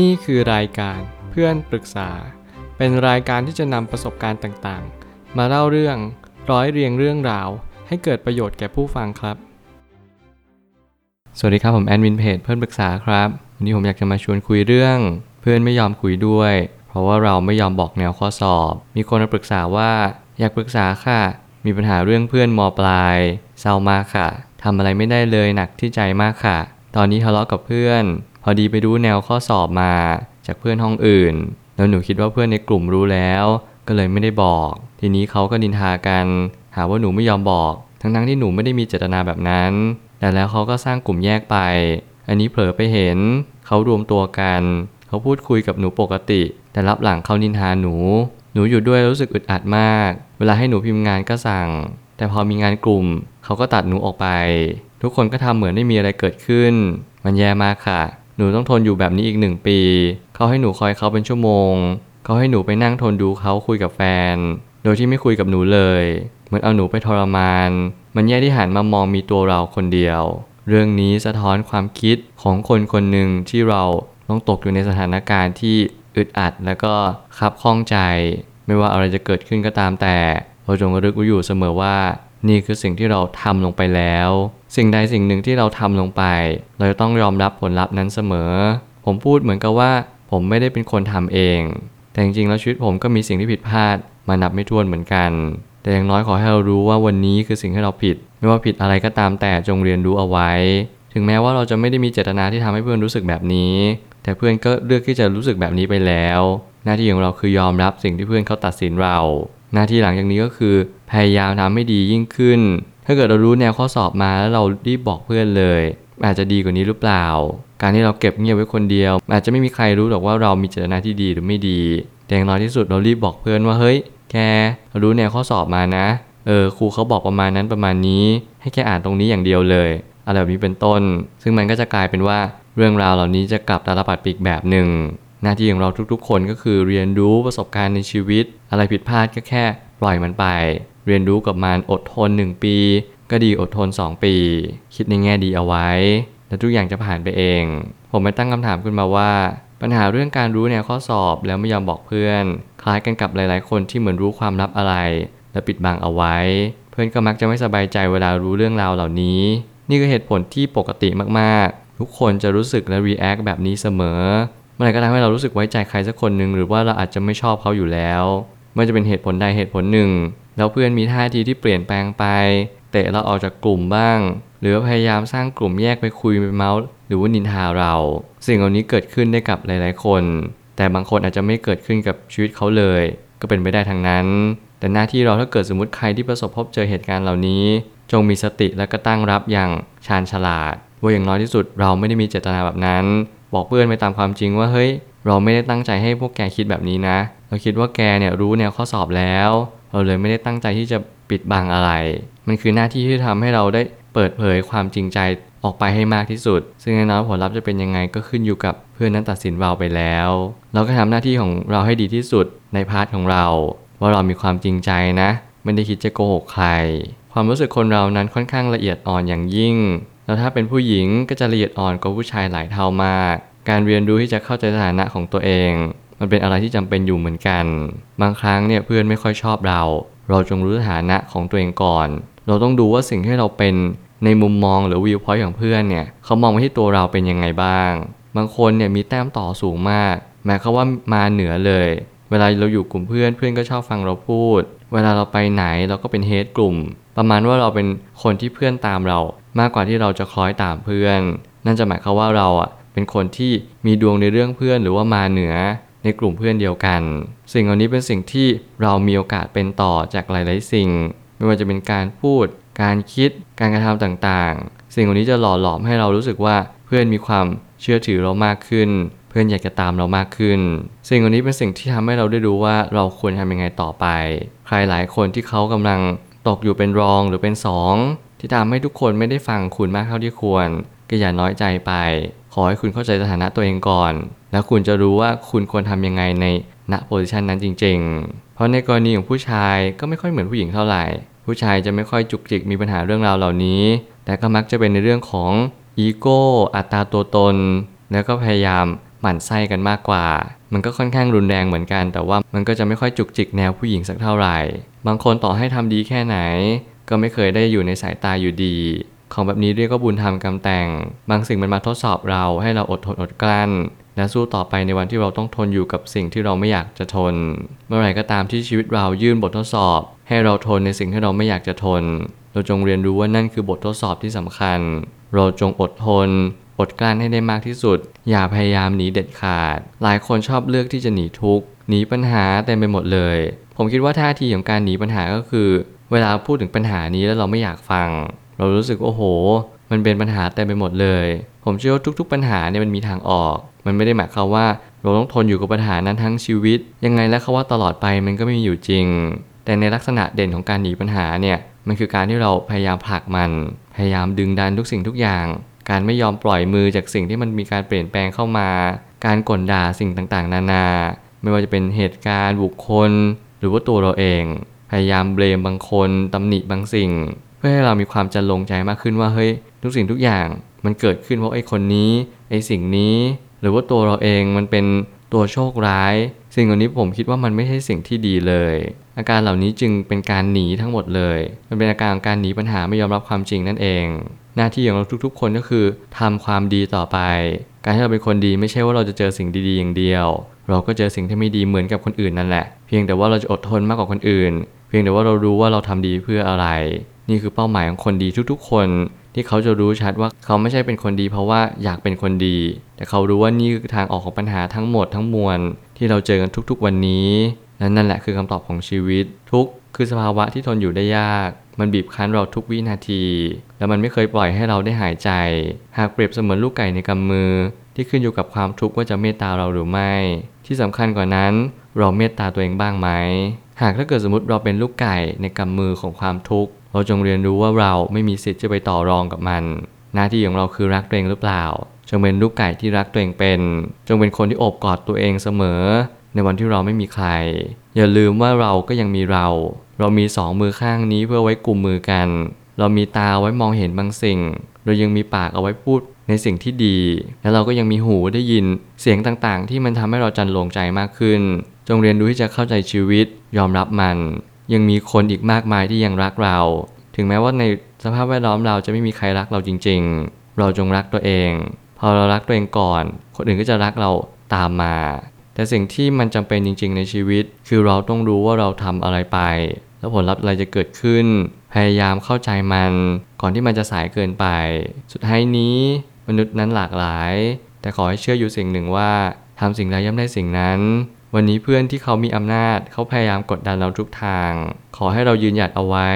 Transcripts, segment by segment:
นี่คือรายการเพื่อนปรึกษา เป็นรายการที่จะนำประสบการณ์ต่างๆ มาเล่าเรื่องร้อยเรียงเรื่องราว ให้เกิดประโยชน์แก่ผู้ฟังครับ สวัสดีครับผมแอดมินเพจเพื่อนปรึกษาครับ วันนี้ผมอยากจะมาชวนคุยเรื่อง เพื่อนไม่ยอมคุยด้วย เพราะว่าเราไม่ยอมบอกแนวข้อสอบ มีคนมาปรึกษาว่าอยากปรึกษาค่ะ มีปัญหาเรื่องเพื่อนมปลายเศร้ามากค่ะทำอะไรไม่ได้เลยหนักที่ใจมากค่ะ ตอนนี้ทะเลาะกับเพื่อน พอดีไปดูแนวข้อสอบมาจากเพื่อนห้องอื่น แล้วหนูคิดว่าเพื่อนในกลุ่มรู้แล้ว ก็เลยไม่ได้บอก ทีนี้เขาก็นินทากัน หาว่าหนูไม่ยอมบอก ทั้งๆที่หนูไม่ได้มีเจตนาแบบนั้น แต่แล้วเขาก็สร้างกลุ่มแยกไป อันนี้เผลอไปเห็น เขารวมตัวกัน เขาพูดคุยกับหนูปกติ แต่รับหลังเขานินทาหนู หนูอยู่ด้วยรู้สึกอึดอัดมาก เวลาให้หนูพิมพ์งานก็สั่ง แต่พอมีงานกลุ่ม เขาก็ตัดหนูออกไป ทุกคนก็ทำเหมือนไม่มีอะไรเกิดขึ้น มันแย่มากค่ะ หนูต้องทนอยู่แบบนี้อีกหนึ่งปี เขาให้หนูคอยเขาเป็นชั่วโมง เขาให้หนูไปนั่งทนดูเขาคุยกับแฟน โดยที่ไม่คุยกับหนูเลย เหมือนเอาหนูไปทรมาน มันแย่ที่หันมามองมีตัวเราคนเดียว เรื่องนี้สะท้อนความคิดของคนคนหนึ่งที่เราต้องตกอยู่ในสถานการณ์ที่อึดอัดแล้วก็คับข้องใจ ไม่ว่าอะไรจะเกิดขึ้นก็ตามแต่เราจงระลึกไว้อยู่เสมอว่า นี่คือสิ่งที่เราทำลงไปแล้ว สิ่งใดสิ่งหนึ่งที่เราทำลงไป เราจะต้องยอมรับผลลัพธ์นั้นเสมอ ผมพูดเหมือนกับว่า ผมไม่ได้เป็นคนทำเอง แต่จริงๆแล้วชีวิตผมก็มีสิ่งที่ผิดพลาด มานับไม่ถ้วนเหมือนกัน แต่อย่างน้อยขอให้เรารู้ว่าวันนี้คือสิ่งที่เราผิด ไม่ว่าผิดอะไรก็ตามแต่จงเรียนรู้เอาไว้ ถึงแม้ว่าเราจะไม่ได้มีเจตนาที่ทำให้เพื่อนรู้สึกแบบนี้ แต่เพื่อนก็เลือกที่จะรู้สึกแบบนี้ไปแล้ว หน้าที่ของเราคือยอมรับสิ่งที่เพื่อนเขาตัดสินเรา หน้าที่หลังจากนี้ก็คือ พยายามทำให้ดียิ่งขึ้น ถ้าเกิดเรารู้แนวข้อสอบมาแล้วเรารีบบอกเพื่อนเลย อาจจะดีกว่านี้หรือเปล่า การที่เราเก็บเงียบไว้คนเดียว อาจจะไม่มีใครรู้หรอกว่าเรามีเจตนาที่ดีหรือไม่ดีแต่อย่างน้อยที่สุดเรารีบบอกเพื่อนว่าเฮ้ย แกเรารู้แนวข้อสอบมานะ เออครูเขาบอกประมาณนั้นประมาณนี้ ให้แกอ่านตรงนี้อย่างเดียวเลยอะไรแบบนี้เป็นต้น ซึ่งมันก็จะกลายเป็นว่าเรื่องราวเหล่านี้จะกลับตาลปัดปีกแบบหนึ่ง หน้าที่ของเราทุกๆ คนก็คือเรียนรู้ประสบการณ์ในชีวิต อะไรผิดพลาดก็แค่ปล่อยมันไป เรียนรู้กับมันอดทน 1 ปี ก็ดีอดทน 2 ปี คิดในแง่ดีเอาไว้ แล้วทุกอย่างจะผ่านไปเอง ผมไปตั้งคำถามขึ้นมาว่า ปัญหาเรื่องการรู้แนวข้อสอบแล้วไม่ยอมบอกเพื่อน คล้ายกันกับหลาย ๆ คนที่เหมือนรู้ความลับอะไร แล้วปิดบังเอาไว้ เพื่อนก็มักจะไม่สบายใจเวลารู้เรื่องราวเหล่านี้ นี่คือเหตุผลที่ปกติมากๆ ทุกคนจะรู้สึกและ react แบบนี้เสมอ เมื่อไหร่ก็ตามให้เรารู้สึกไว้ใจใครสักคนหนึ่งหรือว่าเราอาจจะไม่ชอบเขาอยู่แล้วมันจะเป็นเหตุผลใดเหตุผลหนึ่ง แล้วเพื่อนมีท่าทีที่เปลี่ยนแปลงไป เตะเราออกจากกลุ่มบ้าง หรือพยายามสร้างกลุ่มแยกไปคุยไปเมาท์หรือว่านินทาเรา สิ่งเหล่านี้เกิดขึ้นได้กับหลาย ๆ คน แต่บางคนอาจจะไม่เกิดขึ้นกับชีวิตเขาเลย ก็เป็นไปได้ทั้งนั้น แต่หน้าที่เราถ้าเกิดสมมติใครที่ประสบพบเจอเหตุการณ์เหล่านี้ จงมีสติและก็ตั้งรับอย่างชาญฉลาด ว่าอย่างน้อยที่สุดเราไม่ได้มีเจตนาแบบนั้น บอกเพื่อนไปตามความจริงว่าเฮ้ย เราไม่ได้ตั้งใจให้พวกแกคิดแบบนี้นะ เราคิดว่าแกเนี่ยรู้แนวข้อสอบแล้ว เราเลยไม่ได้ตั้งใจที่จะปิดบังอะไร มันคือหน้าที่ที่ทำให้เราได้เปิดเผยความจริงใจออกไปให้มากที่สุด ซึ่งแน่นอนผลลัพธ์จะเป็นยังไงก็ขึ้นอยู่กับเพื่อนนั้นตัดสินเราไปแล้ว เราก็ทำหน้าที่ของเราให้ดีที่สุดใน part ของเรา ว่าเรามีความจริงใจนะ ไม่ได้คิดจะโกหกใคร ความรู้สึกคนเรานั้นค่อนข้างละเอียดอ่อนอย่างยิ่ง แล้วถ้าเป็นผู้หญิงก็จะละเอียดอ่อนกว่าผู้ชายหลายเท่ามาก การเรียนรู้ที่จะเข้าใจสถานะของตัวเอง มันเป็นอะไรที่จำเป็นอยู่เหมือนกัน บางครั้งเนี่ยเพื่อนไม่ค่อยชอบเรา เราจงรู้สถานะของตัวเองก่อน เราต้องดูว่าสิ่งที่เราเป็นในมุมมองหรือ viewpoint ของเพื่อนเนี่ยเขามองมาที่ตัวเราเป็นยังไงบ้าง บางคนเนี่ยมีแต้มต่อสูงมากแม้เขาว่ามาเหนือเลย เวลาเราอยู่กลุ่มเพื่อนเพื่อนก็ชอบฟังเราพูด เวลาเราไปไหนเราก็เป็นเฮดกลุ่ม ประมาณว่าเราเป็นคนที่เพื่อนตามเรา มากกว่าที่เราจะคล้อยตามเพื่อน นั่นจะหมายความว่าเราอะเป็นคนที่มีดวงในเรื่องเพื่อนหรือว่ามาเหนือในกลุ่มเพื่อนเดียวกัน สิ่งเหล่านี้เป็นสิ่งที่เรามีโอกาสเป็นต่อจากหลาย ๆ สิ่ง ไม่ว่าจะเป็นการพูด การคิด การกระทำต่าง ๆ สิ่งเหล่านี้จะหล่อหลอมให้เรารู้สึกว่าเพื่อนมีความเชื่อถือเรามากขึ้น เพื่อนอยากจะตามเรามากขึ้น สิ่งเหล่านี้เป็นสิ่งที่ทำให้เราได้รู้ว่าเราควรทำยังไงต่อไป ใครหลายคนที่เขากำลังตกอยู่เป็นรองหรือเป็นสอง ที่ทำให้ทุกคนไม่ได้ฟังคุณมากเท่าที่ควร ก็อย่าน้อยใจไป ขอให้คุณเข้าใจสถานะตัวเองก่อน แล้วคุณจะรู้ว่าคุณควรทำยังไงในณโพสิชันนั้นจริง ๆ เพราะในกรณีของผู้ชายก็ไม่ค่อยเหมือนผู้หญิงเท่าไหร่ ผู้ชายจะไม่ค่อยจุกจิกมีปัญหาเรื่องราวเหล่านี้ แต่ก็มักจะเป็นในเรื่องของอีโก้อัตราตัวตน แล้วก็พยายามหมั่นไส้กันมากกว่า มันก็ค่อนข้างรุนแรงเหมือนกัน แต่ว่ามันก็จะไม่ค่อยจุกจิกแนวผู้หญิงสักเท่าไหร่ บางคนต่อให้ทำดีแค่ไหน ก็ไม่เคยได้อยู่ในสายตาอยู่ดี ของแบบนี้เรียกว่าบุญทำกรรมแต่ง บางสิ่งมันมาทดสอบเราให้เราอดทนอดกลั้น และสู้ต่อไปในวันที่เราต้องทนอยู่กับสิ่งที่เราไม่อยากจะทน เมื่อไหร่ก็ตามที่ชีวิตเรายื่นบททดสอบ ให้เราทนในสิ่งที่เราไม่อยากจะทน เราจงเรียนรู้ว่านั่นคือบททดสอบที่สำคัญ เราจงอดทนอดกลั้นให้ได้มากที่สุด อย่าพยายามหนีเด็ดขาด หลายคนชอบเลือกที่จะหนีทุกข์หนีปัญหาเต็มไปหมดเลย ผมคิดว่าท่าทีของการหนีปัญหาก็คือ เวลาพูดถึงปัญหานี้แล้วเราไม่อยากฟัง เรารู้สึกโอ้โห มันเป็นปัญหาเต็มไปหมดเลย ผมเชื่อว่าทุก ๆ ปัญหาเนี่ยมันมีทางออก มันไม่ได้หมายความว่า เราต้องทนอยู่กับปัญหานั้นทั้งชีวิต ยังไงแล้วเขาว่าตลอดไปมันก็ไม่มีอยู่จริง แต่ในลักษณะเด่นของการหนีปัญหาเนี่ยมันคือการที่เราพยายามผลักมัน พยายามดึงดันทุกสิ่งทุกอย่าง การไม่ยอมปล่อยมือจากสิ่งที่มันมีการเปลี่ยนแปลงเข้ามา การกลด่าสิ่งต่างๆ นานา ไม่ว่าจะเป็นเหตุการณ์บุคคล หรือว่าตัวเราเอง พยายามเบลมบางคนตำหนิบางสิ่ง เพื่อให้เรามีความจันลงใจมากขึ้นว่าเฮ้ยทุกสิ่งทุกอย่างมันเกิดขึ้นเพราะไอ้คนนี้ไอ้สิ่งนี้ หรือว่าตัวเราเองมันเป็นตัวโชคร้าย สิ่งเหล่านี้ผมคิดว่ามันไม่ใช่สิ่งที่ดีเลย อาการเหล่านี้จึงเป็นการหนีทั้งหมดเลย มันเป็นอาการของการหนีปัญหาไม่ยอมรับความจริงนั่นเอง หน้าที่ของเราทุกๆ คนก็คือทำความดีต่อไป การที่เราเป็นคนดีไม่ใช่ว่าเราจะเจอสิ่งดีๆอย่างเดียว เราก็เจอสิ่งที่ไม่ดีเหมือนกับคนอื่นนั่นแหละ เพียงแต่ว่าเราจะอดทนมากกว่าคนอื่น พียงแต่ว่าเรารู้ว่าเราทำดีเพื่ออะไร นี่คือเป้าหมายของคนดีทุกๆ คน ที่เขาจะรู้ชัดว่าเขาไม่ใช่เป็นคนดี เพราะว่าอยากเป็นคนดี แต่เขารู้ว่านี่คือทางออกของปัญหาทั้งหมดทั้งมวลที่เราเจอกันทุกๆ วันนี้และนั่นแหละคือคำตอบของชีวิต ทุกคือสภาวะที่ทนอยู่ได้ยาก มันบีบคั้นเราทุกวินาที แล้วมันไม่เคยปล่อยให้เราได้หายใจ หากเปรียบเสมือนลูกไก่ในกำมือ ที่ขึ้นอยู่กับความทุกข์ว่าจะเมตตาเราหรือไม่ ที่สำคัญกว่านั้น เราเมตตาตัวเองบ้างไหมหากถ้าเกิดสมมติเราเป็นลูกไก่ในกำมือของความทุกข์ เราจงเรียนรู้ว่าเราไม่มีสิทธิ์จะไปต่อรองกับมัน หน้าที่ของเราคือรักตัวเองหรือเปล่า จงเป็นลูกไก่ที่รักตัวเองเป็น จงเป็นคนที่อบกอดตัวเองเสมอ ในวันที่เราไม่มีใคร อย่าลืมว่าเราก็ยังมีเรา เรามีสองมือข้างนี้เพื่อไว้กลุ่มมือกัน เรามีตาไว้มองเห็นบางสิ่ง เรายังมีปากเอาไว้พูดในสิ่งที่ดี แล้วเราก็ยังมีหูได้ยินเสียงต่างๆ ที่มันทำให้เราจันลงใจมากขึ้น จงเรียนรู้ที่จะเข้าใจชีวิต ยอมรับมัน ยังมีคนอีกมากมายที่ยังรักเรา ถึงแม้ว่าในสภาพแวดล้อมเราจะไม่มีใครรักเราจริง ๆ เราจงรักตัวเอง พอเรารักตัวเองก่อน คนอื่นก็จะรักเราตามมา แต่สิ่งที่มันจำเป็นจริง ๆ ในชีวิต คือเราต้องรู้ว่าเราทำอะไรไป แล้วผลลัพธ์อะไรจะเกิดขึ้น พยายามเข้าใจมัน ก่อนที่มันจะสายเกินไป สุดท้ายนี้มนุษย์นั้นหลากหลาย แต่ขอให้เชื่ออยู่สิ่งหนึ่งว่าทำสิ่งใดย่อมได้สิ่งนั้น วันนี้เพื่อนที่เขามีอำนาจ เขาพยายามกดดันเราทุกทาง ขอให้เรายืนหยัดเอาไว้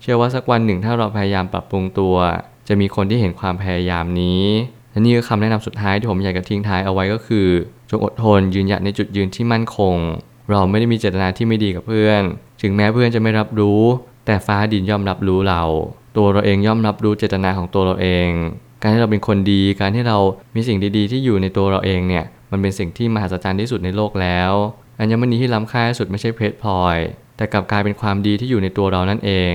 เชื่อว่าสักวันหนึ่งถ้าเราพยายามปรับปรุงตัว จะมีคนที่เห็นความพยายามนี้และนี่คือคำแนะนำสุดท้ายที่ผมอยากจะทิ้งท้ายเอาไว้ก็คือ จงอดทนยืนหยัดในจุดยืนที่มั่นคง เราไม่ได้มีเจตนาที่ไม่ดีกับเพื่อน ถึงแม้เพื่อนจะไม่รับรู้ แต่ฟ้าดินย่อมรับรู้เรา ตัวเราเองย่อมรับรู้เจตนาของตัวเราเอง การที่เราเป็นคนดี การที่เรามีสิ่งดีๆ ที่อยู่ในตัวเราเองเนี่ย มันเป็นสิ่งที่มหัศจรรย์ที่สุดในโลกแล้ว อัญมณีที่ล้ำค่าที่สุดไม่ใช่เพชรพลอย แต่กลับกลายเป็นความดีที่อยู่ในตัวเรานั่นเอง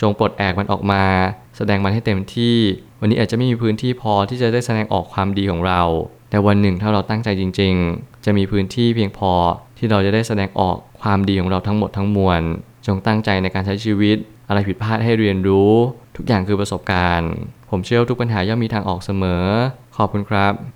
จงปลดแอกมันออกมา แสดงมันให้เต็มที่ วันนี้อาจจะไม่มีพื้นที่พอที่จะได้แสดงออกความดีของเรา แต่วันหนึ่งถ้าเราตั้งใจจริง ๆ จะมีพื้นที่เพียงพอที่เราจะได้แสดงออกความดีของเราทั้งหมดทั้งมวล จงตั้งใจในการใช้ชีวิต อะไรผิดพลาดให้เรียนรู้ ทุกอย่างคือประสบการณ์ ผมเชื่อว่าทุกปัญหาย่อมมีทางออกเสมอ ขอบคุณครับ